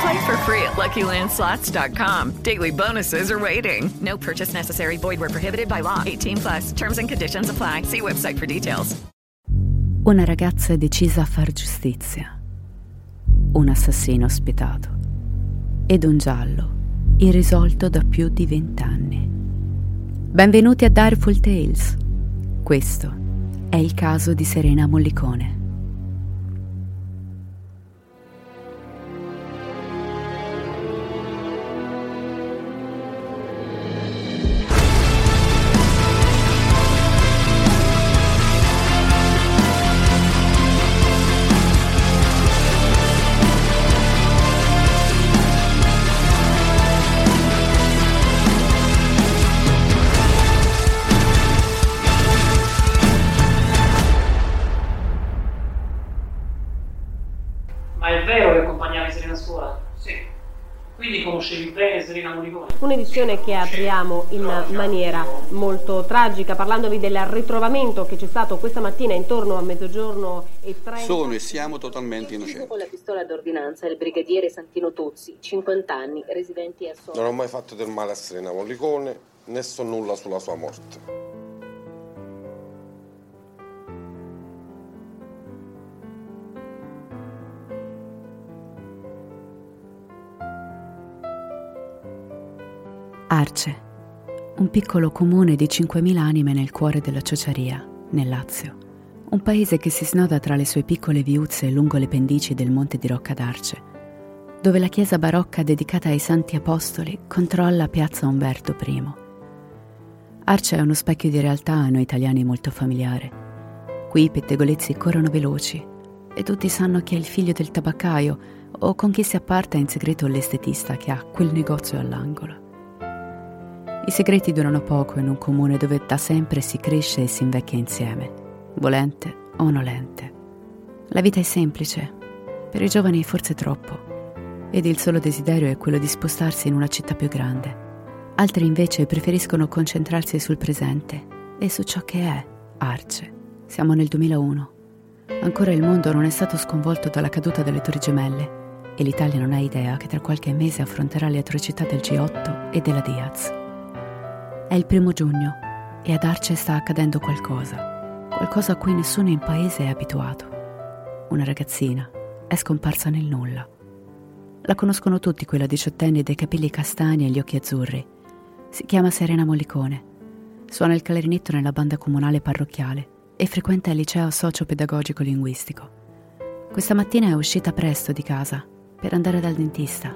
Play for free at LuckyLandSlots.com. Daily bonuses are waiting. No purchase necessary. Void where prohibited by law. 18 plus. Terms and conditions apply. See website for details. Una ragazza è decisa a far giustizia. Un assassino ospitato. Ed un giallo irrisolto da più di vent'anni. Benvenuti a Direful Tales. Questo è il caso di Serena Mollicone. Ma è vero che accompagnavi Serena a scuola? Sì. Quindi conoscevi bene Serena Moricone? Un'edizione che apriamo in maniera molto tragica, parlandovi del ritrovamento che c'è stato questa mattina intorno a mezzogiorno e 30. Sono e siamo totalmente innocenti. Con la pistola d'ordinanza il brigadiere Santino Tozzi, 50 anni, residenti a Solo. Non ho mai fatto del male a Serena Mollicone, né so nulla sulla sua morte. Arce, un piccolo comune di 5.000 anime nel cuore della Ciociaria, nel Lazio. Un paese che si snoda tra le sue piccole viuzze lungo le pendici del monte di Rocca d'Arce, dove la chiesa barocca dedicata ai Santi Apostoli controlla piazza Umberto I. Arce è uno specchio di realtà a noi italiani molto familiare. Qui i pettegolezzi corrono veloci e tutti sanno chi è il figlio del tabaccaio o con chi si apparta in segreto l'estetista che ha quel negozio all'angolo. I segreti durano poco in un comune dove da sempre si cresce e si invecchia insieme, volente o nolente. La vita è semplice, per i giovani forse troppo, ed il solo desiderio è quello di spostarsi in una città più grande. Altri invece preferiscono concentrarsi sul presente e su ciò che è Arce. Siamo nel 2001. Ancora il mondo non è stato sconvolto dalla caduta delle Torri Gemelle e l'Italia non ha idea che tra qualche mese affronterà le atrocità del G8 e della Diaz. È il primo giugno e ad Arce sta accadendo qualcosa, qualcosa a cui nessuno in paese è abituato. Una ragazzina è scomparsa nel nulla. La conoscono tutti quella diciottenne dei capelli castani e gli occhi azzurri. Si chiama Serena Mollicone. Suona il clarinetto nella banda comunale parrocchiale e frequenta il liceo socio-pedagogico linguistico. Questa mattina è uscita presto di casa per andare dal dentista,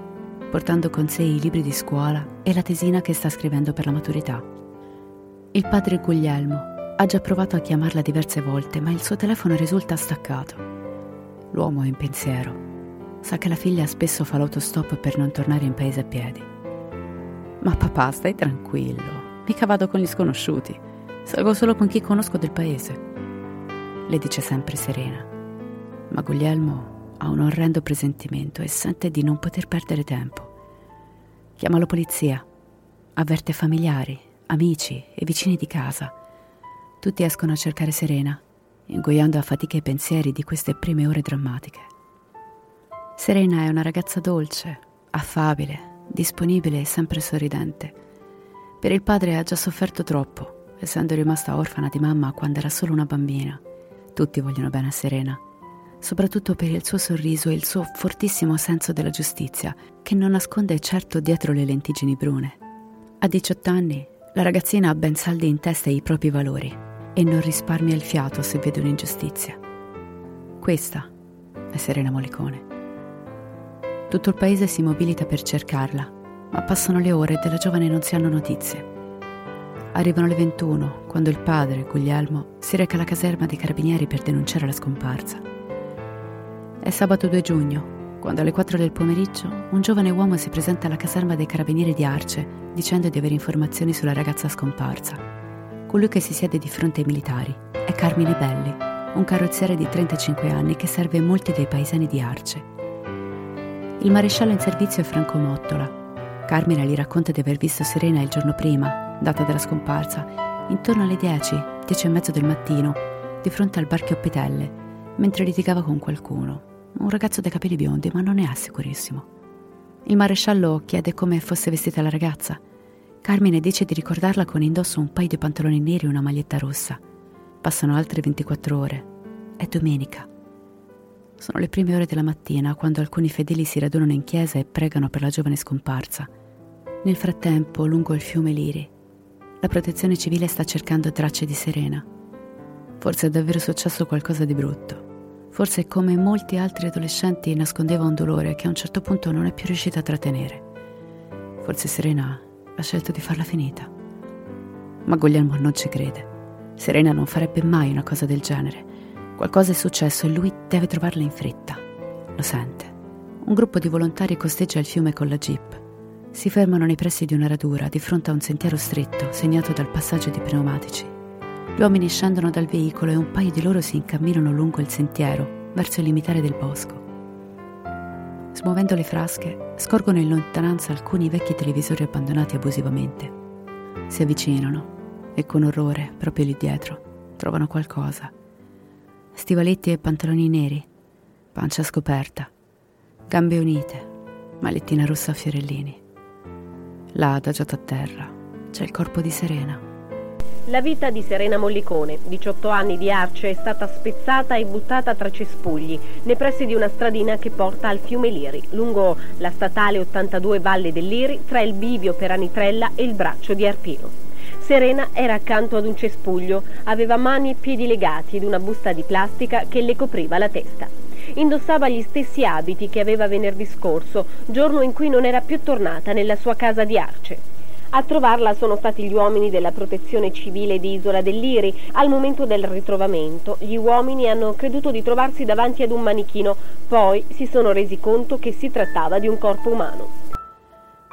portando con sé i libri di scuola e la tesina che sta scrivendo per la maturità. Il padre Guglielmo ha già provato a chiamarla diverse volte, ma il suo telefono risulta staccato. L'uomo è in pensiero. Sa che la figlia spesso fa l'autostop per non tornare in paese a piedi. Ma papà, stai tranquillo. Mica vado con gli sconosciuti. Salgo solo con chi conosco del paese. Le dice sempre Serena. Ma Guglielmo ha un orrendo presentimento e sente di non poter perdere tempo. Chiama la polizia, avverte familiari, amici e vicini di casa. Tutti escono a cercare Serena, ingoiando a fatica i pensieri di queste prime ore drammatiche. Serena è una ragazza dolce, affabile, disponibile e sempre sorridente. Per il padre ha già sofferto troppo, essendo rimasta orfana di mamma quando era solo una bambina. Tutti vogliono bene a Serena, soprattutto per il suo sorriso e il suo fortissimo senso della giustizia, che non nasconde certo dietro le lentiggini brune. A 18 anni, la ragazzina ha ben saldi in testa i propri valori e non risparmia il fiato se vede un'ingiustizia. Questa è Serena Molicone. Tutto il paese si mobilita per cercarla, ma passano le ore e della giovane non si hanno notizie. Arrivano le 21, quando il padre, Guglielmo, si reca alla caserma dei carabinieri per denunciare la scomparsa. È sabato 2 giugno, quando alle 4 del pomeriggio un giovane uomo si presenta alla caserma dei carabinieri di Arce dicendo di avere informazioni sulla ragazza scomparsa. Colui che si siede di fronte ai militari è Carmine Belli, un carrozziere di 35 anni che serve molti dei paesani di Arce. Il maresciallo in servizio è Franco Mottola. Carmine gli racconta di aver visto Serena il giorno prima data della scomparsa, intorno alle 10, 10 e mezzo del mattino, di fronte al bar Chioppitelle, mentre litigava con qualcuno. Un ragazzo dai capelli biondi, ma non ne è sicurissimo. Il maresciallo chiede come fosse vestita la ragazza. Carmine dice di ricordarla con indosso un paio di pantaloni neri e una maglietta rossa. Passano altre 24 ore. È domenica. Sono le prime ore della mattina quando alcuni fedeli si radunano in chiesa e pregano per la giovane scomparsa. Nel frattempo, lungo il fiume Liri, la protezione civile sta cercando tracce di Serena. Forse è davvero successo qualcosa di brutto. Forse come molti altri adolescenti nascondeva un dolore che a un certo punto non è più riuscita a trattenere. Forse Serena ha scelto di farla finita. Ma Guglielmo non ci crede. Serena non farebbe mai una cosa del genere. Qualcosa è successo e lui deve trovarla in fretta. Lo sente. Un gruppo di volontari costeggia il fiume con la jeep. Si fermano nei pressi di una radura di fronte a un sentiero stretto segnato dal passaggio di pneumatici. Gli uomini scendono dal veicolo e un paio di loro si incamminano lungo il sentiero verso il limitare del bosco. Smuovendo le frasche, scorgono in lontananza alcuni vecchi televisori abbandonati abusivamente. Si avvicinano e con orrore, proprio lì dietro, trovano qualcosa. Stivaletti e pantaloni neri, pancia scoperta, gambe unite, malettina rossa a fiorellini. Là, adagiata a terra, c'è il corpo di Serena. La vita di Serena Mollicone, 18 anni di Arce, è stata spezzata e buttata tra cespugli, nei pressi di una stradina che porta al fiume Liri, lungo la statale 82 Valle del Liri, tra il bivio per Anitrella e il braccio di Arpino. Serena era accanto ad un cespuglio, aveva mani e piedi legati ed una busta di plastica che le copriva la testa. Indossava gli stessi abiti che aveva venerdì scorso, giorno in cui non era più tornata nella sua casa di Arce. A trovarla sono stati gli uomini della protezione civile di Isola dell'Iri. Al momento del ritrovamento gli uomini hanno creduto di trovarsi davanti ad un manichino, poi si sono resi conto che si trattava di un corpo umano.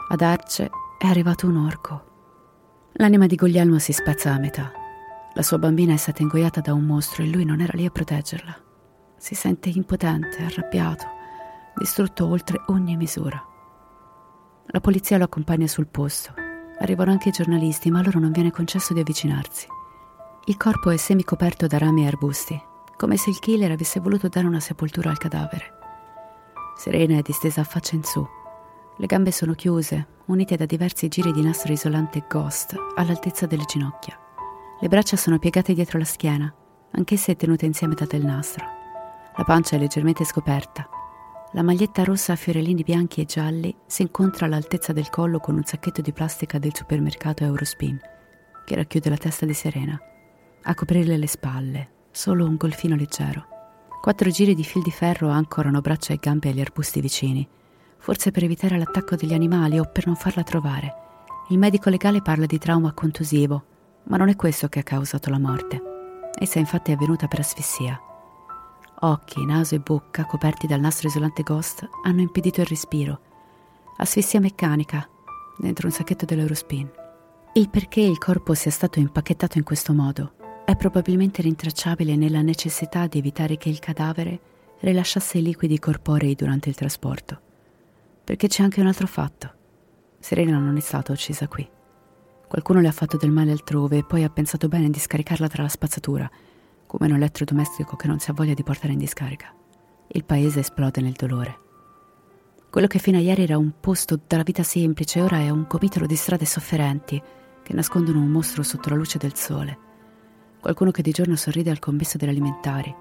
Ad Arce è arrivato un orco. L'anima di Guglielmo si spezza a metà. La sua bambina è stata ingoiata da un mostro e lui non era lì a proteggerla. Si sente impotente, arrabbiato, distrutto oltre ogni misura. La polizia lo accompagna sul posto. Arrivano anche i giornalisti, ma a loro non viene concesso di avvicinarsi. Il corpo è semicoperto da rami e arbusti, come se il killer avesse voluto dare una sepoltura al cadavere. Serena è distesa a faccia in su. Le gambe sono chiuse, unite da diversi giri di nastro isolante Ghost all'altezza delle ginocchia. Le braccia sono piegate dietro la schiena, anch'esse tenute insieme da del nastro. La pancia è leggermente scoperta. La maglietta rossa a fiorellini bianchi e gialli si incontra all'altezza del collo con un sacchetto di plastica del supermercato Eurospin, che racchiude la testa di Serena. A coprirle le spalle, solo un golfino leggero. Quattro giri di fil di ferro ancorano braccia e gambe agli arbusti vicini, forse per evitare l'attacco degli animali o per non farla trovare. Il medico legale parla di trauma contusivo, ma non è questo che ha causato la morte. Essa infatti è avvenuta per asfissia. Occhi, naso e bocca coperti dal nastro isolante Ghost hanno impedito il respiro. Asfissia meccanica, dentro un sacchetto dell'Eurospin. Il perché il corpo sia stato impacchettato in questo modo è probabilmente rintracciabile nella necessità di evitare che il cadavere rilasciasse i liquidi corporei durante il trasporto. Perché c'è anche un altro fatto. Serena non è stata uccisa qui. Qualcuno le ha fatto del male altrove e poi ha pensato bene di scaricarla tra la spazzatura, come un elettrodomestico che non si ha voglia di portare in discarica. Il paese esplode nel dolore. Quello che fino a ieri era un posto dalla vita semplice, ora è un comitolo di strade sofferenti che nascondono un mostro sotto la luce del sole. Qualcuno che di giorno sorride al commesso degli alimentari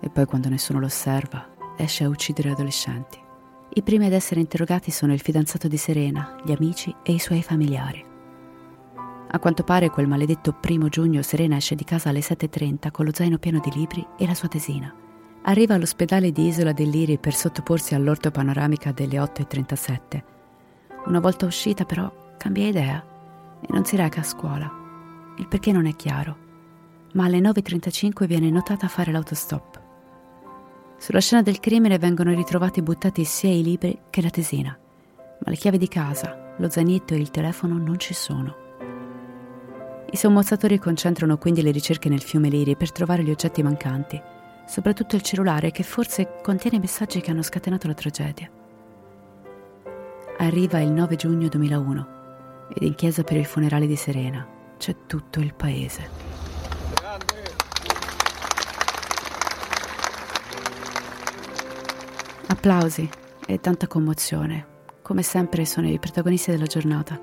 e poi quando nessuno lo osserva esce a uccidere adolescenti. I primi ad essere interrogati sono il fidanzato di Serena, gli amici e i suoi familiari. A quanto pare quel maledetto primo giugno Serena esce di casa alle 7.30 con lo zaino pieno di libri e la sua tesina. Arriva all'ospedale di Isola dell'Iri per sottoporsi all'orto panoramica delle 8.37. Una volta uscita però cambia idea e non si reca a scuola. Il perché non è chiaro, ma alle 9.35 viene notata a fare l'autostop. Sulla scena del crimine vengono ritrovati buttati sia i libri che la tesina, ma le chiavi di casa, lo zainetto e il telefono non ci sono. I sommozzatori concentrano quindi le ricerche nel fiume Liri per trovare gli oggetti mancanti, soprattutto il cellulare che forse contiene i messaggi che hanno scatenato la tragedia. Arriva il 9 giugno 2001 ed in chiesa per il funerale di Serena c'è tutto il paese. Applausi e tanta commozione. Come sempre sono i protagonisti della giornata.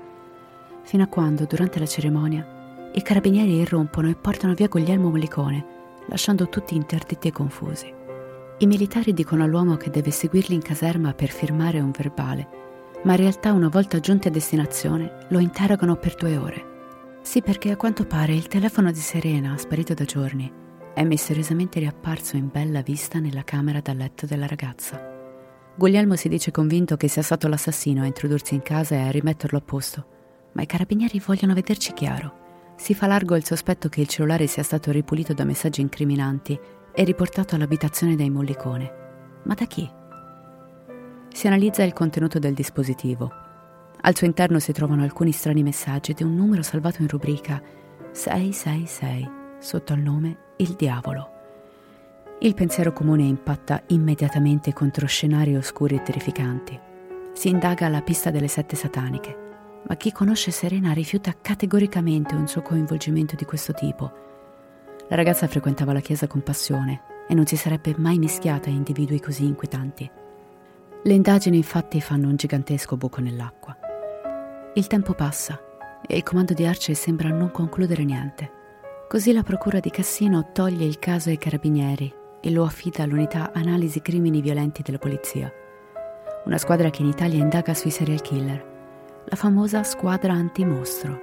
Fino a quando, durante la cerimonia, i carabinieri irrompono e portano via Guglielmo Mollicone, lasciando tutti interdetti e confusi. I militari dicono all'uomo che deve seguirli in caserma per firmare un verbale, ma in realtà una volta giunti a destinazione lo interrogano per due ore. Sì, perché a quanto pare il telefono di Serena, sparito da giorni, è misteriosamente riapparso in bella vista nella camera da letto della ragazza. Guglielmo si dice convinto che sia stato l'assassino a introdursi in casa e a rimetterlo a posto, ma i carabinieri vogliono vederci chiaro. Si fa largo il sospetto che il cellulare sia stato ripulito da messaggi incriminanti e riportato all'abitazione dai Mollicone. Ma da chi? Si analizza il contenuto del dispositivo. Al suo interno si trovano alcuni strani messaggi di un numero salvato in rubrica 666 sotto il nome Il Diavolo. Il pensiero comune impatta immediatamente contro scenari oscuri e terrificanti. Si indaga alla pista delle sette sataniche, ma chi conosce Serena rifiuta categoricamente un suo coinvolgimento di questo tipo. La ragazza frequentava la chiesa con passione e non si sarebbe mai mischiata a individui così inquietanti. Le indagini infatti fanno un gigantesco buco nell'acqua. Il tempo passa e il comando di Arce sembra non concludere niente. Così la procura di Cassino toglie il caso ai carabinieri e lo affida all'unità Analisi Crimini Violenti della Polizia, una squadra che in Italia indaga sui serial killer, la famosa squadra antimostro.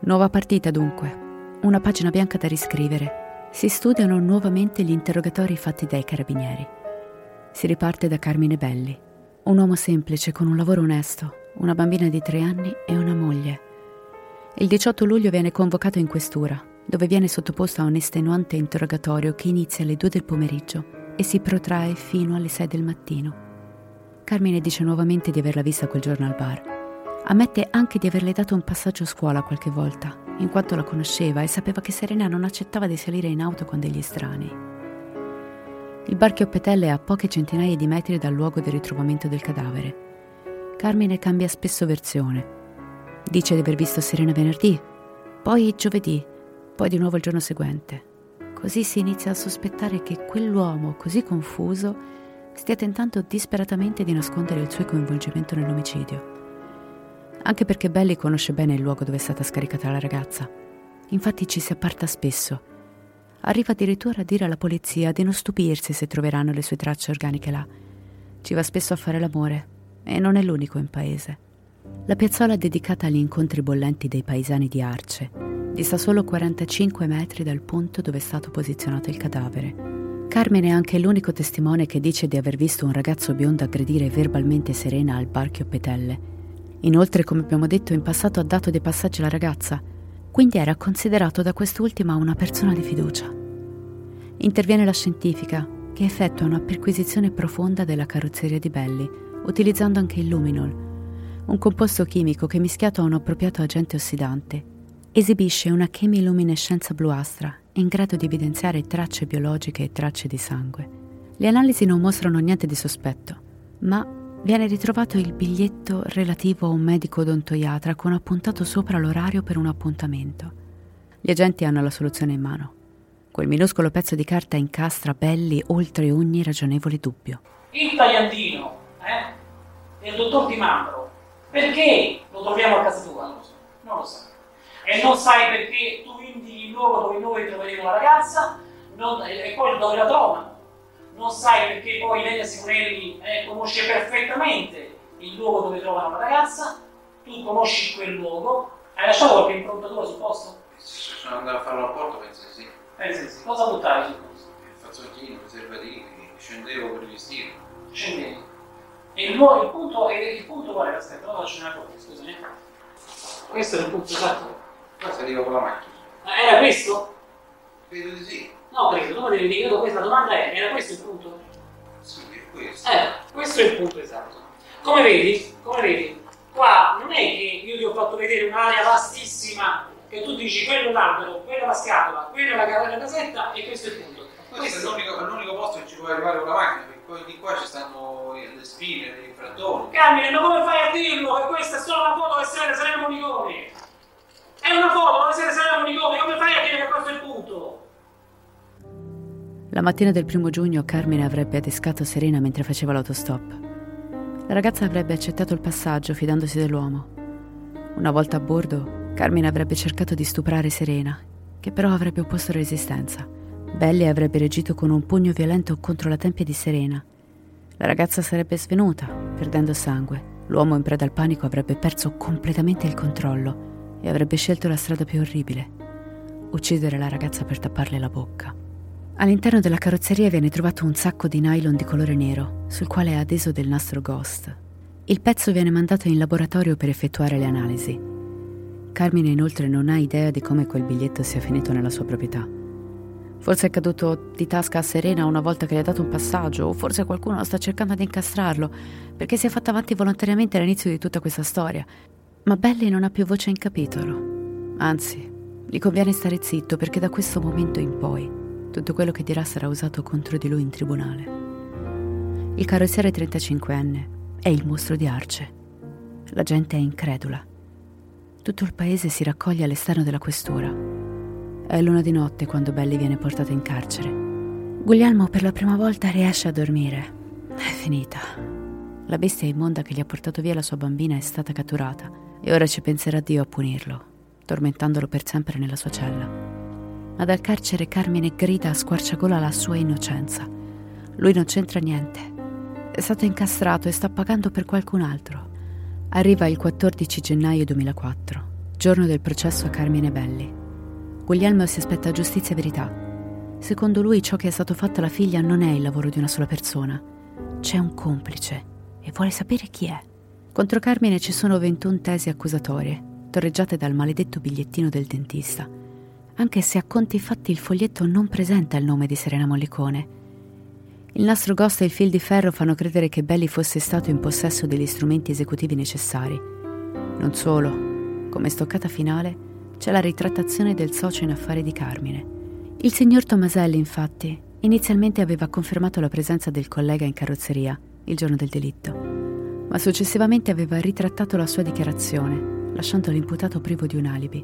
Nuova partita dunque, una pagina bianca da riscrivere. Si studiano nuovamente gli interrogatori fatti dai carabinieri. Si riparte da Carmine Belli, un uomo semplice con un lavoro onesto, una bambina di tre anni e una moglie. Il 18 luglio viene convocato in questura dove viene sottoposto a un estenuante interrogatorio che inizia alle 2 del pomeriggio e si protrae fino alle 6 del mattino. Carmine dice nuovamente di averla vista quel giorno al bar. Ammette anche di averle dato un passaggio a scuola qualche volta, in quanto la conosceva e sapeva che Serena non accettava di salire in auto con degli estranei. Il bar Chioppetelle è a poche centinaia di metri dal luogo del ritrovamento del cadavere. Carmine cambia spesso versione. Dice di aver visto Serena venerdì, poi giovedì poi di nuovo il giorno seguente. Così si inizia a sospettare che quell'uomo così confuso stia tentando disperatamente di nascondere il suo coinvolgimento nell'omicidio. Anche perché Belli conosce bene il luogo dove è stata scaricata la ragazza. Infatti ci si apparta spesso. Arriva addirittura a dire alla polizia di non stupirsi se troveranno le sue tracce organiche là. Ci va spesso a fare l'amore e non è l'unico in paese. La piazzola dedicata agli incontri bollenti dei paesani di Arce dista solo 45 metri dal punto dove è stato posizionato il cadavere. Carmine è anche l'unico testimone che dice di aver visto un ragazzo biondo aggredire verbalmente Serena al Parchio Petelle. Inoltre, come abbiamo detto, in passato ha dato dei passaggi alla ragazza, quindi era considerato da quest'ultima una persona di fiducia. Interviene la scientifica, che effettua una perquisizione profonda della carrozzeria di Belli, utilizzando anche il luminol, un composto chimico che mischiato a un appropriato agente ossidante esibisce una chemiluminescenza bluastra in grado di evidenziare tracce biologiche e tracce di sangue. Le analisi non mostrano niente di sospetto, ma viene ritrovato il biglietto relativo a un medico odontoiatra con appuntato sopra l'orario per un appuntamento. Gli agenti hanno la soluzione in mano. Quel minuscolo pezzo di carta incastra Belli oltre ogni ragionevole dubbio. Il tagliandino, eh? Del dottor Di Mambro, perché lo troviamo a casa tua? Non lo so. Sai. E non sai perché tu il luogo dove noi troveremo la ragazza non, e poi dove la trovano non sai perché poi Lenia Simonelli eh, conosce perfettamente il luogo dove trovano la ragazza, tu conosci quel luogo, hai lasciato qualche improntatura sul posto? Se sono andato a fare un rapporto penso di sì. Penso di sì. Cosa buttavi sul posto? Il fazzolettino, i preservativi, scendevo per il vestito. Scendevi. E il, luogo, il punto, il punto qual è? Aspetta, ora faccio una cosa, scusami. Questo è il punto esatto. Questo arriva con la macchina. Ah, era questo? Credo di sì. No, credo, tu mi devi dire, io questa domanda è, era questo il punto? Sì, è questo. Eh, questo è il punto esatto. Come vedi, come vedi, qua non è che io ti ho fatto vedere un'area vastissima che tu dici quello è un albero, quella è la scatola, quella è la casetta e questo è il punto. Questo, questo è l'unico, posto che ci può arrivare con la macchina, perché poi di qua ci stanno le spine, gli infrattori. Carmine, ma come fai a dirlo che questa è solo una foto che Serena Monicone? È una foto dove siete Serena Monicone, come fai a dire che questo è il punto? La mattina del primo giugno Carmine avrebbe adescato Serena mentre faceva l'autostop. La ragazza avrebbe accettato il passaggio fidandosi dell'uomo. Una volta a bordo, Carmine avrebbe cercato di stuprare Serena, che però avrebbe opposto resistenza. Belli avrebbe reagito con un pugno violento contro la tempia di Serena. La ragazza sarebbe svenuta, perdendo sangue. L'uomo in preda al panico avrebbe perso completamente il controllo e avrebbe scelto la strada più orribile, uccidere la ragazza per tapparle la bocca. All'interno della carrozzeria viene trovato un sacco di nylon di colore nero, sul quale è adeso del nastro Ghost. Il pezzo viene mandato in laboratorio per effettuare le analisi. Carmine inoltre non ha idea di come quel biglietto sia finito nella sua proprietà. Forse è caduto di tasca a Serena una volta che le ha dato un passaggio, o forse qualcuno sta cercando di incastrarlo, perché si è fatto avanti volontariamente all'inizio di tutta questa storia. Ma Belli non ha più voce in capitolo. Anzi, gli conviene stare zitto perché da questo momento in poi tutto quello che dirà sarà usato contro di lui in tribunale. Il carrozziere 35enne è il mostro di Arce. La gente è incredula. Tutto il paese si raccoglie all'esterno della questura. È l'una di notte quando Belli viene portato in carcere. Guglielmo per la prima volta riesce a dormire. È finita. La bestia immonda che gli ha portato via la sua bambina è stata catturata e ora ci penserà Dio a punirlo, tormentandolo per sempre nella sua cella ma dal carcere Carmine grida a squarciagola la sua innocenza. Lui non c'entra niente. È stato incastrato e sta pagando per qualcun altro. Arriva il 14 gennaio 2004, giorno del processo a Carmine Belli. Guglielmo si aspetta giustizia e verità. Secondo lui ciò che è stato fatto alla figlia non è il lavoro di una sola persona. C'è un complice e vuole sapere chi è. Contro Carmine ci sono 21 tesi accusatorie, torreggiate dal maledetto bigliettino del dentista anche se a conti fatti il foglietto non presenta il nome di Serena Mollicone. Il nastro ghost e il fil di ferro fanno credere che Belli fosse stato in possesso degli strumenti esecutivi necessari. Non solo, come stoccata finale, c'è la ritrattazione del socio in affari di Carmine. Il signor Tomaselli, infatti, inizialmente aveva confermato la presenza del collega in carrozzeria il giorno del delitto, ma successivamente aveva ritrattato la sua dichiarazione, lasciando l'imputato privo di un alibi.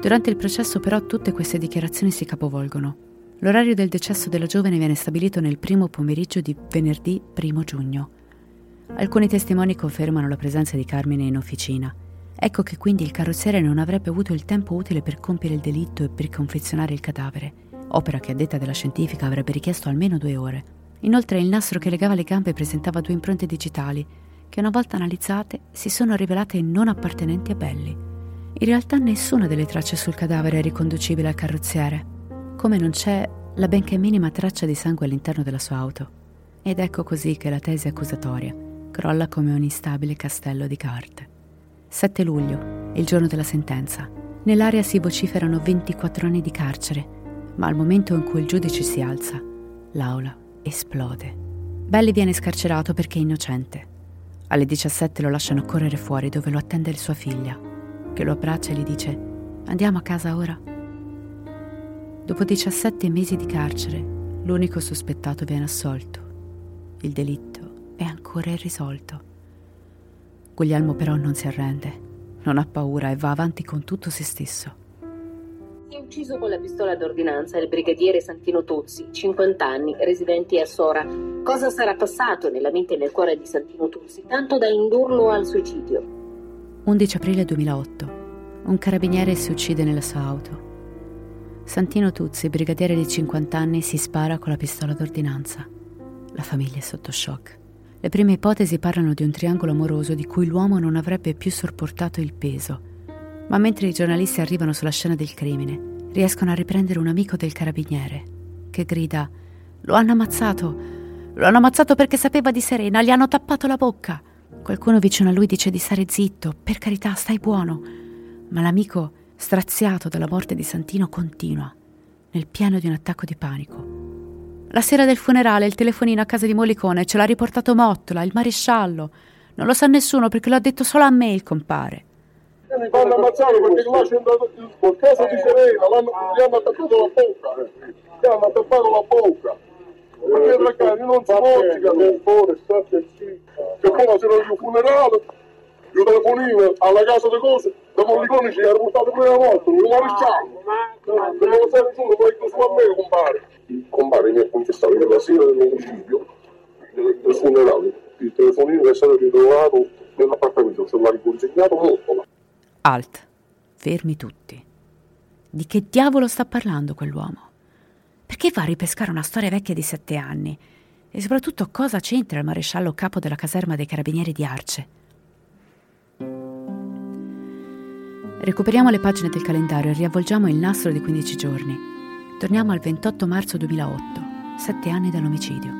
Durante il processo però tutte queste dichiarazioni si capovolgono. L'orario del decesso della giovane viene stabilito nel primo pomeriggio di venerdì 1 giugno. Alcuni testimoni confermano la presenza di Carmine in officina. Ecco che quindi il carrozziere non avrebbe avuto il tempo utile per compiere il delitto e per confezionare il cadavere, opera che a detta della scientifica avrebbe richiesto almeno due ore. Inoltre il nastro che legava le gambe presentava due impronte digitali, che una volta analizzate si sono rivelate non appartenenti a Belli. In realtà nessuna delle tracce sul cadavere è riconducibile al carrozziere, come non c'è la benché minima traccia di sangue all'interno della sua auto. Ed ecco così che la tesi accusatoria crolla come un instabile castello di carte. 7 luglio, il giorno della sentenza. Nell'aria si vociferano 24 anni di carcere, ma al momento in cui il giudice si alza, l'aula esplode. Belli viene scarcerato perché è innocente. Alle 17 lo lasciano correre fuori dove lo attende sua figlia che lo abbraccia e gli dice Andiamo a casa ora. Dopo 17 mesi di carcere, L'unico sospettato viene assolto. Il delitto è ancora irrisolto. Guglielmo però non si arrende, non ha paura e va avanti con tutto se stesso. È ucciso con la pistola d'ordinanza il brigadiere Santino Tozzi, 50 anni, residente a Sora. Cosa sarà passato nella mente e nel cuore di Santino Tozzi, tanto da indurlo al suicidio? 11 aprile 2008. Un carabiniere si uccide nella sua auto. Santino Tuzzi, brigadiere di 50 anni, si spara con la pistola d'ordinanza. La famiglia è sotto shock. Le prime ipotesi parlano di un triangolo amoroso di cui l'uomo non avrebbe più sopportato il peso. Ma mentre i giornalisti arrivano sulla scena del crimine, riescono a riprendere un amico del carabiniere, che grida: Lo hanno ammazzato! Lo hanno ammazzato perché sapeva di Serena, gli hanno tappato la bocca! Qualcuno vicino a lui dice di stare zitto, per carità, stai buono. Ma l'amico, straziato dalla morte di Santino, continua, nel pieno di un attacco di panico. La sera del funerale il telefonino a casa di Molicone ce l'ha riportato Mottola, il maresciallo. Non lo sa nessuno perché l'ha detto solo a me il compare. Mi fanno ammazzare perché là c'è andato col caso di Serena, gli hanno attaccato la bocca, gli hanno attaccato la bocca. Perché ragazzi non si mozzica, per favore, state zitta. Che poi c'era il funerale, io telefonino alla casa di cose, da Molicone ci ha portato prima volta, il maresciallo. Non lo sa nessuno, poi questo a me compare il compare mi ha confessato che la sera dell'omicidio, del, del funerale, il telefonino è stato ritrovato nell'appartamento, ce l'ha riconsegnato molto. Alt, fermi tutti. Di che diavolo sta parlando quell'uomo? Perché va a ripescare una storia vecchia di sette anni? E soprattutto cosa c'entra il maresciallo capo della caserma dei carabinieri di Arce? Recuperiamo le pagine del calendario e riavvolgiamo il nastro di 15 giorni. Torniamo al 28 marzo 2008, sette anni dall'omicidio.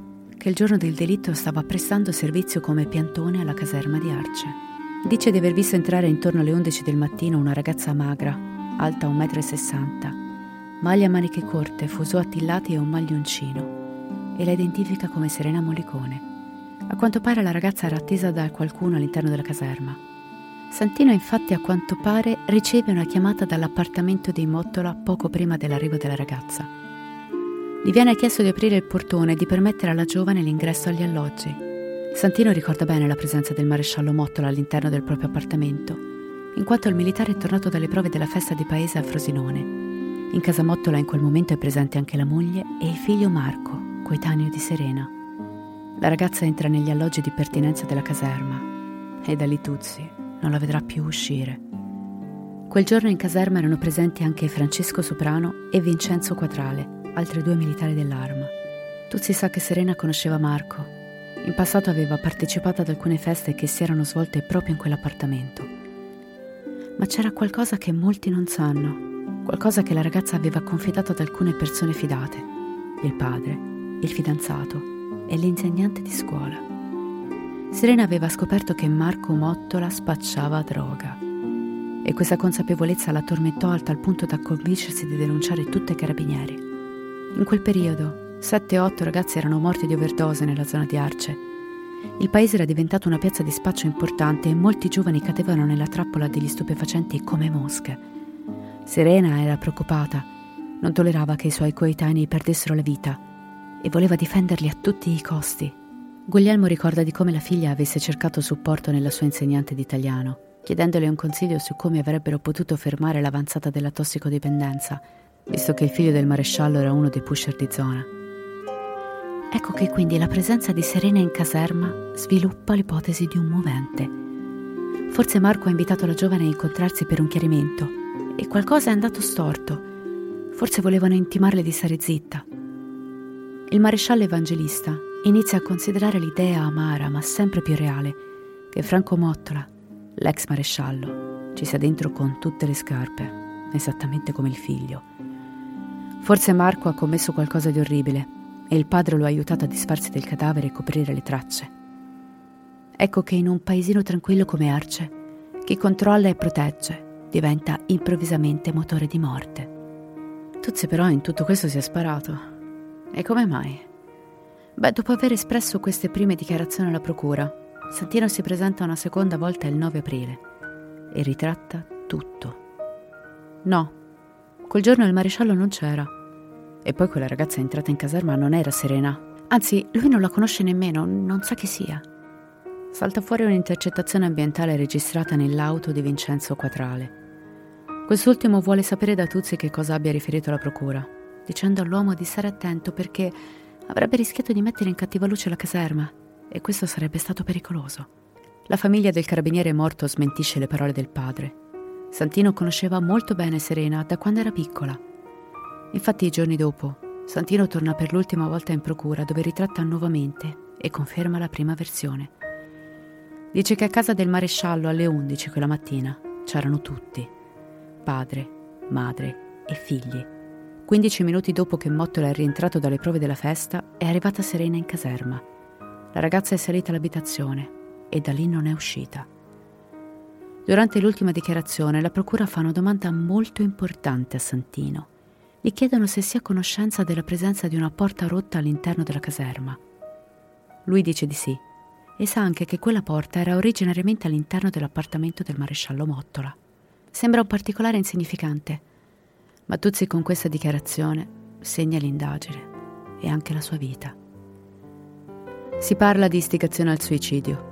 che il giorno del delitto stava prestando servizio come piantone alla caserma di Arce. Dice di aver visto entrare intorno alle 11 del mattino una ragazza magra, alta 1,60 m, maglia a maniche corte, fuso attillati e un maglioncino, e la identifica come Serena Molicone. A quanto pare la ragazza era attesa da qualcuno all'interno della caserma. Santino infatti a quanto pare riceve una chiamata dall'appartamento dei Mottola poco prima dell'arrivo della ragazza. Gli viene chiesto di aprire il portone e di permettere alla giovane l'ingresso agli alloggi. Santino ricorda bene la presenza del maresciallo Mottola all'interno del proprio appartamento, in quanto il militare è tornato dalle prove della festa di paese a Frosinone. In casa Mottola in quel momento è presente anche la moglie e il figlio Marco, coetaneo di Serena. La ragazza entra negli alloggi di pertinenza della caserma e da lì Tuzzi non la vedrà più uscire. Quel giorno in caserma erano presenti anche Francesco Soprano e Vincenzo Quatrale, altri due militari dell'arma. Tuzzi sa che Serena conosceva Marco. In passato aveva partecipato ad alcune feste che si erano svolte proprio in quell'appartamento. Ma c'era qualcosa che molti non sanno, qualcosa che la ragazza aveva confidato ad alcune persone fidate, il padre, il fidanzato e l'insegnante di scuola. Serena aveva scoperto che Marco Mottola spacciava droga e questa consapevolezza la tormentò a tal punto da convincersi di denunciare tutti i carabinieri. In quel periodo, 7-8 ragazzi erano morti di overdose nella zona di Arce. Il paese era diventato una piazza di spaccio importante e molti giovani cadevano nella trappola degli stupefacenti come mosche. Serena era preoccupata, non tollerava che i suoi coetanei perdessero la vita e voleva difenderli a tutti i costi. Guglielmo ricorda di come la figlia avesse cercato supporto nella sua insegnante di italiano, chiedendole un consiglio su come avrebbero potuto fermare l'avanzata della tossicodipendenza visto che il figlio del maresciallo era uno dei pusher di zona. Ecco che quindi la presenza di Serena in caserma sviluppa l'ipotesi di un movente. Forse Marco ha invitato la giovane a incontrarsi per un chiarimento e qualcosa è andato storto. Forse volevano intimarle di stare zitta. Il maresciallo evangelista inizia a considerare l'idea amara ma sempre più reale che Franco Mottola, l'ex maresciallo, ci sia dentro con tutte le scarpe, esattamente come il figlio. Forse Marco ha commesso qualcosa di orribile e il padre lo ha aiutato a disfarsi del cadavere e coprire le tracce. Ecco che in un paesino tranquillo come Arce, chi controlla e protegge diventa improvvisamente motore di morte. Tuzzi però in tutto questo si è sparato. E come mai? Beh, dopo aver espresso queste prime dichiarazioni alla procura, Santino si presenta una seconda volta il 9 aprile e ritratta tutto. No, quel giorno il maresciallo non c'era. E poi quella ragazza entrata in caserma non era Serena. Anzi, lui non la conosce nemmeno, non sa chi sia. Salta fuori un'intercettazione ambientale registrata nell'auto di Vincenzo Quatrale. Quest'ultimo vuole sapere da Tuzzi che cosa abbia riferito alla procura, dicendo all'uomo di stare attento perché avrebbe rischiato di mettere in cattiva luce la caserma e questo sarebbe stato pericoloso. La famiglia del carabiniere morto smentisce le parole del padre. Santino conosceva molto bene Serena da quando era piccola. Infatti i giorni dopo, Santino torna per l'ultima volta in procura dove ritratta nuovamente e conferma la prima versione. Dice che a casa del maresciallo alle 11 quella mattina c'erano tutti padre, madre e figli. 15 minuti dopo che Mottola è rientrato dalle prove della festa, è arrivata Serena in caserma. La ragazza è salita all'abitazione e da lì non è uscita. Durante l'ultima dichiarazione, la procura fa una domanda molto importante a Santino. Gli chiedono se sia a conoscenza della presenza di una porta rotta all'interno della caserma. Lui dice di sì e sa anche che quella porta era originariamente all'interno dell'appartamento del maresciallo Mottola. Sembra un particolare insignificante, ma Tuzzi con questa dichiarazione segna l'indagine e anche la sua vita. Si parla di istigazione al suicidio.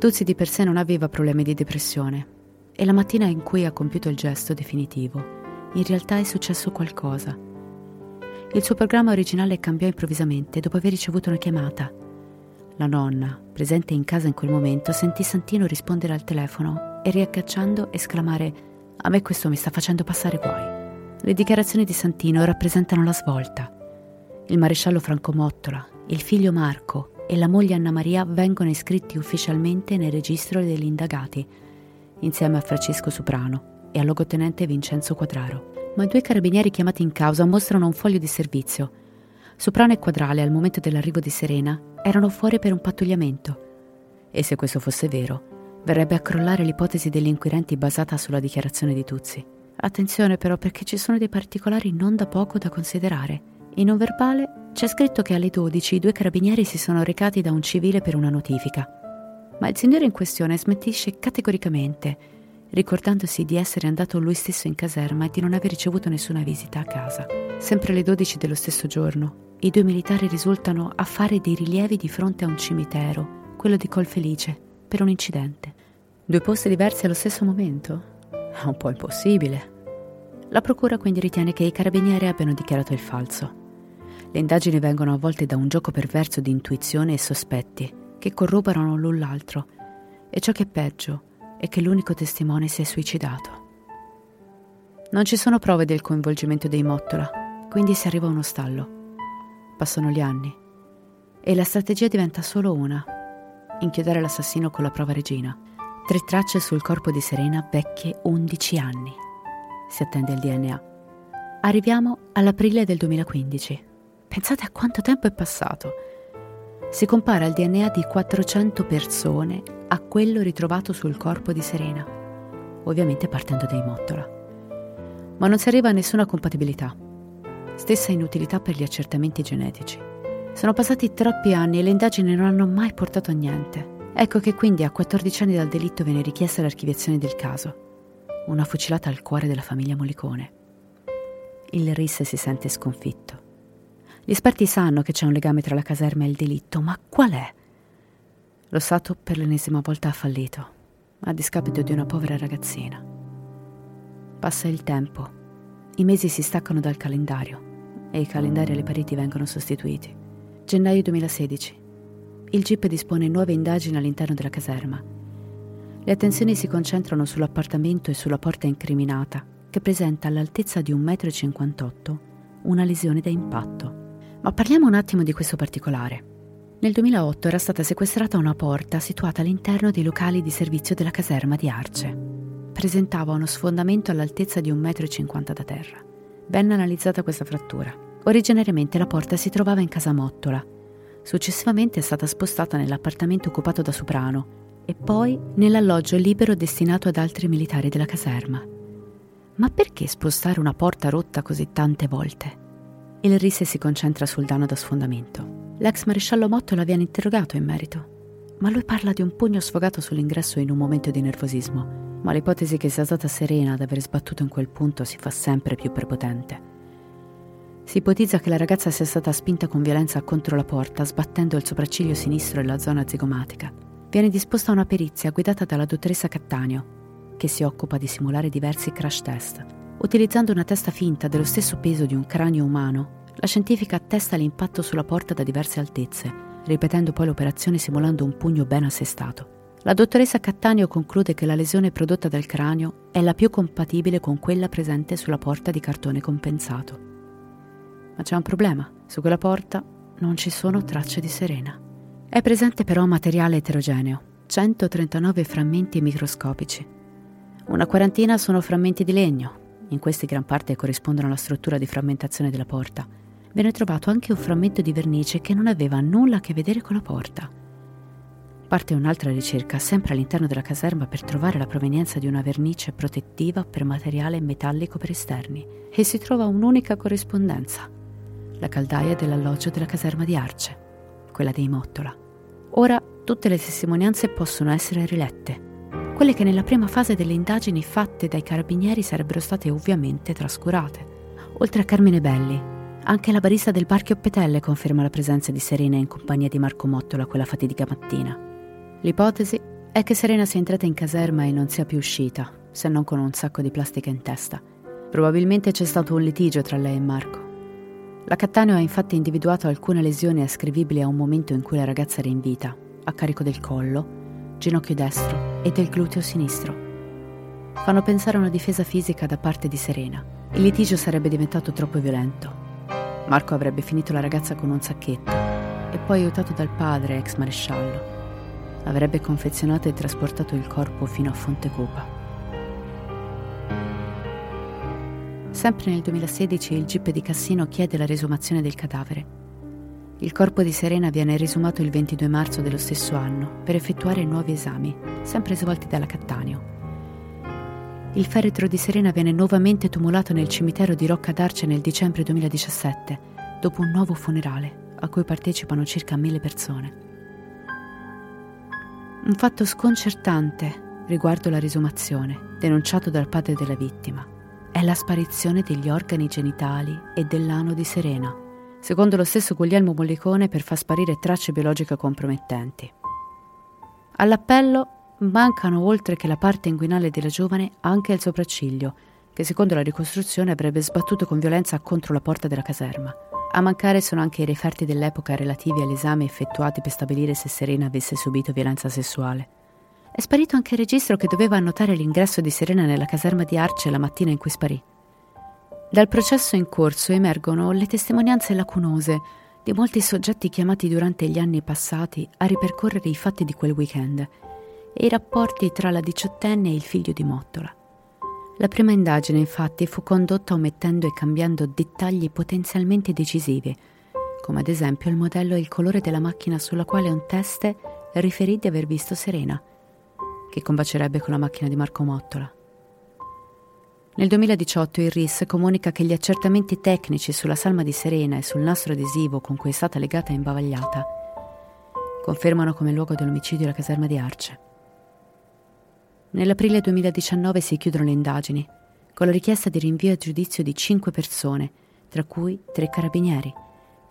Tuzzi di per sé non aveva problemi di depressione e la mattina in cui ha compiuto il gesto definitivo, in realtà è successo qualcosa. Il suo programma originale cambiò improvvisamente dopo aver ricevuto una chiamata. La nonna, presente in casa in quel momento, sentì Santino rispondere al telefono e riaccacciando esclamare A me questo mi sta facendo passare guai. Le dichiarazioni di Santino rappresentano la svolta. Il maresciallo Franco Mottola, il figlio Marco e la moglie Anna Maria vengono iscritti ufficialmente nel registro degli indagati, insieme a Francesco Soprano e al logotenente Vincenzo Quadraro. Ma i due carabinieri chiamati in causa mostrano un foglio di servizio. Soprano e Quadrale, al momento dell'arrivo di Serena, erano fuori per un pattugliamento. E se questo fosse vero, verrebbe a crollare l'ipotesi degli inquirenti basata sulla dichiarazione di Tuzzi. Attenzione però perché ci sono dei particolari non da poco da considerare. In un verbale c'è scritto che alle 12 i due carabinieri si sono recati da un civile per una notifica. Ma il signore in questione smentisce categoricamente, ricordandosi di essere andato lui stesso in caserma e di non aver ricevuto nessuna visita a casa. Sempre alle 12 dello stesso giorno, i due militari risultano a fare dei rilievi di fronte a un cimitero, quello di Colfelice, per un incidente. Due posti diversi allo stesso momento? È un po' impossibile. La procura quindi ritiene che i carabinieri abbiano dichiarato il falso. Le indagini vengono avvolte da un gioco perverso di intuizione e sospetti che corroborano l'un l'altro e ciò che è peggio è che l'unico testimone si è suicidato. Non ci sono prove del coinvolgimento dei Mottola, quindi si arriva a uno stallo. Passano gli anni e la strategia diventa solo una, inchiodare l'assassino con la prova regina. Tre tracce sul corpo di Serena vecchie 11 anni. Si attende il DNA. Arriviamo all'aprile del 2015. Pensate a quanto tempo è passato. Si compara il DNA di 400 persone a quello ritrovato sul corpo di Serena, ovviamente partendo dai Mottola. Ma non si arriva a nessuna compatibilità. Stessa inutilità per gli accertamenti genetici. Sono passati troppi anni e le indagini non hanno mai portato a niente. Ecco che quindi a 14 anni dal delitto viene richiesta l'archiviazione del caso. Una fucilata al cuore della famiglia Molicone. Il RIS si sente sconfitto. Gli esperti sanno che c'è un legame tra la caserma e il delitto, ma qual è? Lo Stato per l'ennesima volta ha fallito, a discapito di una povera ragazzina. Passa il tempo, i mesi si staccano dal calendario e i calendari alle pareti vengono sostituiti. Gennaio 2016. Il GIP dispone nuove indagini all'interno della caserma. Le attenzioni si concentrano sull'appartamento e sulla porta incriminata, che presenta all'altezza di 1,58 m una lesione da impatto. Ma parliamo un attimo di questo particolare. Nel 2008 era stata sequestrata una porta situata all'interno dei locali di servizio della caserma di Arce. presentava uno sfondamento all'altezza di 1,50 m da terra. Venne analizzata questa frattura. Originariamente la porta si trovava in casa Mottola. Successivamente è stata spostata nell'appartamento occupato da Soprano e poi nell'alloggio libero destinato ad altri militari della caserma. Ma perché spostare una porta rotta così tante volte? Il Risse si concentra sul danno da sfondamento. L'ex maresciallo Mottola viene interrogato in merito, ma lui parla di un pugno sfogato sull'ingresso in un momento di nervosismo ma l'ipotesi che sia stata Serena ad aver sbattuto in quel punto si fa sempre più prepotente. Si ipotizza che la ragazza sia stata spinta con violenza contro la porta, sbattendo il sopracciglio sinistro e la zona zigomatica. Viene disposta una perizia guidata dalla dottoressa Cattaneo, che si occupa di simulare diversi crash test. Utilizzando una testa finta dello stesso peso di un cranio umano, la scientifica attesta l'impatto sulla porta da diverse altezze, ripetendo poi l'operazione simulando un pugno ben assestato. La dottoressa Cattaneo conclude che la lesione prodotta dal cranio è la più compatibile con quella presente sulla porta di cartone compensato. Ma c'è un problema. Su quella porta non ci sono tracce di Serena. È presente però materiale eterogeneo, 139 frammenti microscopici. Una quarantina sono frammenti di legno, in questi gran parte corrispondono alla struttura di frammentazione della porta. Viene trovato anche un frammento di vernice che non aveva nulla a che vedere con la porta parte un'altra ricerca sempre all'interno della caserma per trovare la provenienza di una vernice protettiva per materiale metallico per esterni e si trova un'unica corrispondenza, la caldaia dell'alloggio della caserma di Arce, quella dei Mottola. Ora tutte le testimonianze possono essere rilette. Quelle che nella prima fase delle indagini fatte dai carabinieri sarebbero state ovviamente trascurate. Oltre a Carmine Belli, anche la barista del bar Petelle conferma la presenza di Serena in compagnia di Marco Mottola quella fatidica mattina. L'ipotesi è che Serena sia entrata in caserma e non sia più uscita, se non con un sacco di plastica in testa. Probabilmente c'è stato un litigio tra lei e Marco. La Cattaneo ha infatti individuato alcune lesioni ascrivibili a un momento in cui la ragazza era in vita, a carico del collo, ginocchio destro e del gluteo sinistro. Fanno pensare a una difesa fisica da parte di Serena. Il litigio sarebbe diventato troppo violento. Marco avrebbe finito la ragazza con un sacchetto e poi aiutato dal padre, ex maresciallo, avrebbe confezionato e trasportato il corpo fino a Fontecopa. Sempre nel 2016 il GIP di Cassino chiede la resumazione del cadavere. Il corpo di Serena viene risumato il 22 marzo dello stesso anno per effettuare nuovi esami, sempre svolti dalla Cattaneo. Il feretro di Serena viene nuovamente tumulato nel cimitero di Rocca d'Arce nel dicembre 2017, dopo un nuovo funerale a cui partecipano circa mille persone. Un fatto sconcertante riguardo la risumazione, denunciato dal padre della vittima, è la sparizione degli organi genitali e dell'ano di Serena, secondo lo stesso Guglielmo Mollicone per far sparire tracce biologiche compromettenti. All'appello mancano oltre che la parte inguinale della giovane anche il sopracciglio, che secondo la ricostruzione avrebbe sbattuto con violenza contro la porta della caserma. A mancare sono anche i referti dell'epoca relativi agli esami effettuati per stabilire se Serena avesse subito violenza sessuale. È sparito anche il registro che doveva annotare l'ingresso di Serena nella caserma di Arce la mattina in cui sparì. Dal processo in corso emergono le testimonianze lacunose di molti soggetti chiamati durante gli anni passati a ripercorrere i fatti di quel weekend e i rapporti tra la diciottenne e il figlio di Mottola. La prima indagine, infatti, fu condotta omettendo e cambiando dettagli potenzialmente decisivi, come ad esempio il modello e il colore della macchina sulla quale un test riferì di aver visto Serena, che combacerebbe con la macchina di Marco Mottola. Nel 2018 il RIS comunica che gli accertamenti tecnici sulla salma di Serena e sul nastro adesivo con cui è stata legata e imbavagliata confermano come luogo dell'omicidio la caserma di Arce. Nell'aprile 2019 si chiudono le indagini, con la richiesta di rinvio a giudizio di cinque persone, tra cui tre carabinieri.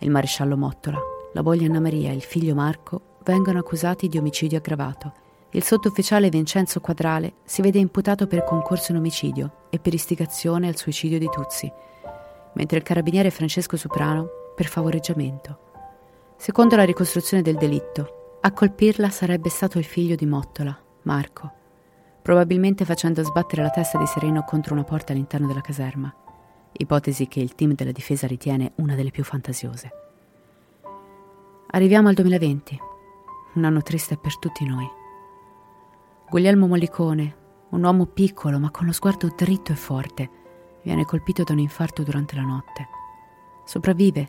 Il maresciallo Mottola, la moglie Anna Maria e il figlio Marco vengono accusati di omicidio aggravato. Il sottufficiale Vincenzo Quadrale si vede imputato per concorso in omicidio e per istigazione al suicidio di Tuzzi, mentre il carabiniere Francesco Soprano per favoreggiamento. Secondo la ricostruzione del delitto, a colpirla sarebbe stato il figlio di Mottola, Marco, probabilmente facendo sbattere la testa di Sereno contro una porta all'interno della caserma, ipotesi che il team della difesa ritiene una delle più fantasiose. Arriviamo al 2020, un anno triste per tutti noi. Guglielmo Mollicone, Un uomo piccolo ma con lo sguardo dritto e forte viene colpito da un infarto durante la notte. Sopravvive,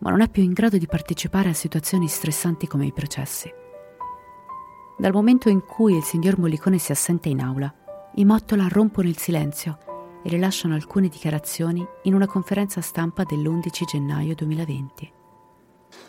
ma non è più in grado di partecipare a situazioni stressanti come i processi. Dal momento in cui il signor Mollicone si assente in aula, i Mottola rompono il silenzio e rilasciano alcune dichiarazioni in una conferenza stampa dell'11 gennaio 2020.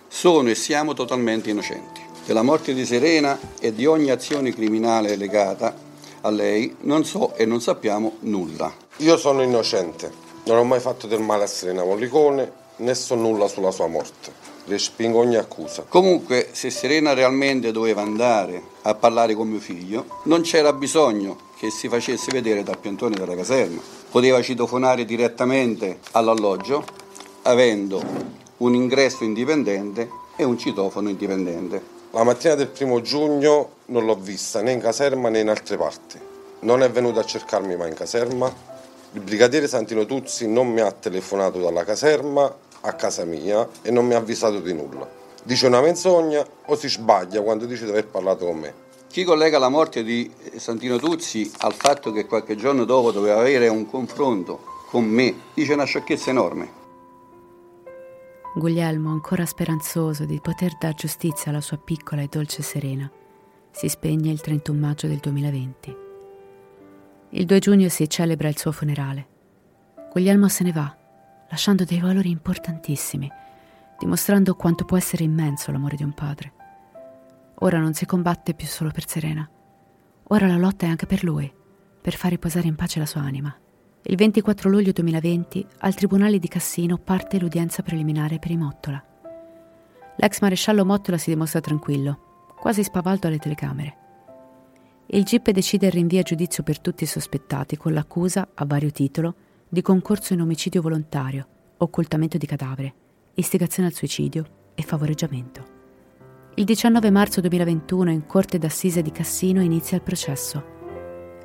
Sono e siamo totalmente innocenti. Della morte di Serena e di ogni azione criminale legata a lei non so e non sappiamo nulla. Io sono innocente, non ho mai fatto del male a Serena Mollicone, né so nulla sulla sua morte. Respingo ogni accusa. Comunque, se Serena realmente doveva andare a parlare con mio figlio, non c'era bisogno che si facesse vedere dal piantone della caserma. Poteva citofonare direttamente all'alloggio, avendo un ingresso indipendente e un citofono indipendente. La mattina del primo giugno non l'ho vista né in caserma né in altre parti. Non è venuto a cercarmi mai in caserma. Il brigadiere Santino Tuzzi non mi ha telefonato dalla caserma a casa mia e non mi ha avvisato di nulla. Dice una menzogna o si sbaglia quando dice di aver parlato con me. Chi collega la morte di Santino Tuzzi al fatto che qualche giorno dopo doveva avere un confronto con me dice una sciocchezza enorme. Guglielmo, ancora speranzoso di poter dar giustizia alla sua piccola e dolce Serena, si spegne il 31 maggio del 2020. Il 2 giugno si celebra il suo funerale. Guglielmo se ne va, lasciando dei valori importantissimi, dimostrando quanto può essere immenso l'amore di un padre. Ora non si combatte più solo per Serena. Ora la lotta è anche per lui, per far riposare in pace la sua anima. Il 24 luglio 2020 al Tribunale di Cassino parte l'udienza preliminare per i Mottola. L'ex maresciallo Mottola si dimostra tranquillo, quasi spavaldo alle telecamere. Il GIP decide il rinvio a giudizio per tutti i sospettati con l'accusa, a vario titolo, di concorso in omicidio volontario, occultamento di cadavere, istigazione al suicidio e favoreggiamento. Il 19 marzo 2021 in Corte d'Assise di Cassino inizia il processo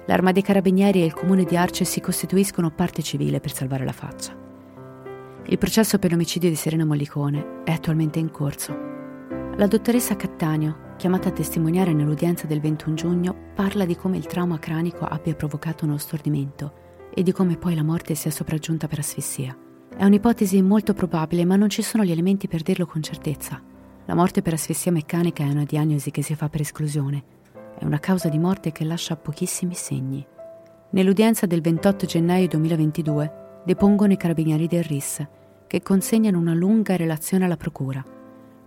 l'Arma dei Carabinieri e il comune di Arce si costituiscono parte civile per salvare la faccia. Il processo per l'omicidio di Serena Mollicone è attualmente in corso. La dottoressa Cattaneo, chiamata a testimoniare nell'udienza del 21 giugno, parla di come il trauma cranico abbia provocato uno stordimento e di come poi la morte sia sopraggiunta per asfissia. È un'ipotesi molto probabile, ma non ci sono gli elementi per dirlo con certezza. La morte per asfissia meccanica è una diagnosi che si fa per esclusione è una causa di morte che lascia pochissimi segni. Nell'udienza del 28 gennaio 2022 depongono i carabinieri del RIS, che consegnano una lunga relazione alla Procura,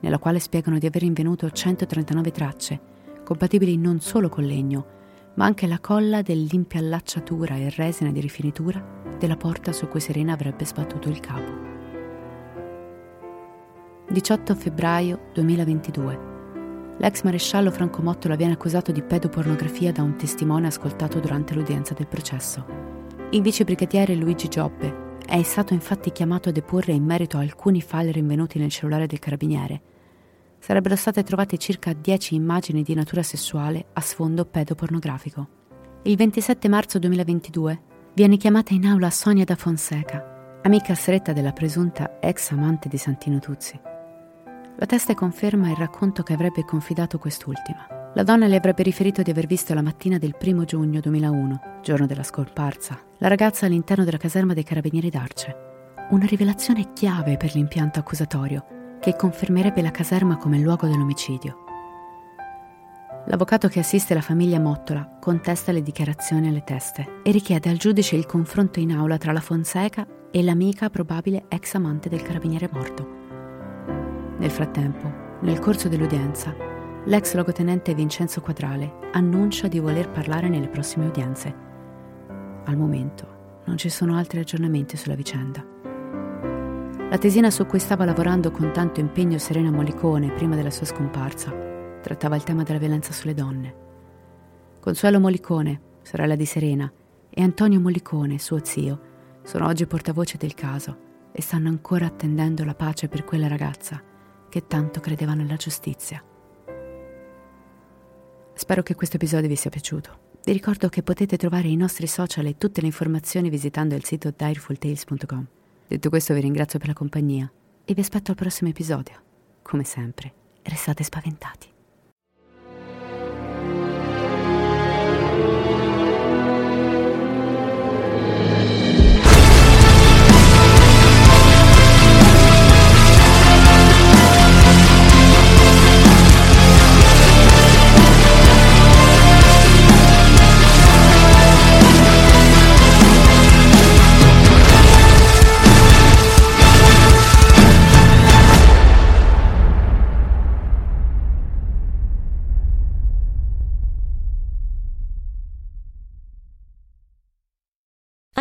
nella quale spiegano di aver invenuto 139 tracce, compatibili non solo con legno, ma anche la colla dell'impiallacciatura e resina di rifinitura della porta su cui Serena avrebbe sbattuto il capo. 18 febbraio 2022 l'ex maresciallo Franco Mottola viene accusato di pedopornografia da un testimone ascoltato durante l'udienza del processo. Il vice brigadiere Luigi Giobbe è stato infatti chiamato a deporre in merito a alcuni file rinvenuti nel cellulare del carabiniere. Sarebbero state trovate circa 10 immagini di natura sessuale a sfondo pedopornografico. Il 27 marzo 2022 viene chiamata in aula Sonia da Fonseca, amica stretta della presunta ex amante di Santino Tuzzi. La testa conferma il racconto che avrebbe confidato quest'ultima. La donna le avrebbe riferito di aver visto la mattina del primo giugno 2001, giorno della scomparsa, la ragazza all'interno della caserma dei carabinieri d'Arce. Una rivelazione chiave per l'impianto accusatorio, che confermerebbe la caserma come luogo dell'omicidio. L'avvocato che assiste la famiglia Mottola contesta le dichiarazioni alle teste e richiede al giudice il confronto in aula tra la Fonseca e l'amica probabile ex amante del carabiniere morto. Nel frattempo, nel corso dell'udienza, l'ex logotenente Vincenzo Quadrale annuncia di voler parlare nelle prossime udienze. Al momento non ci sono altri aggiornamenti sulla vicenda. La tesina su cui stava lavorando con tanto impegno Serena Mollicone prima della sua scomparsa trattava il tema della violenza sulle donne. Consuelo Mollicone, sorella di Serena, e Antonio Mollicone, suo zio, sono oggi portavoce del caso e stanno ancora attendendo la pace per quella ragazza che tanto credeva nella giustizia. Spero che questo episodio vi sia piaciuto. Vi ricordo che potete trovare i nostri social e tutte le informazioni visitando il sito direfultales.com. Detto questo vi ringrazio per la compagnia e vi aspetto al prossimo episodio. Come sempre, restate spaventati.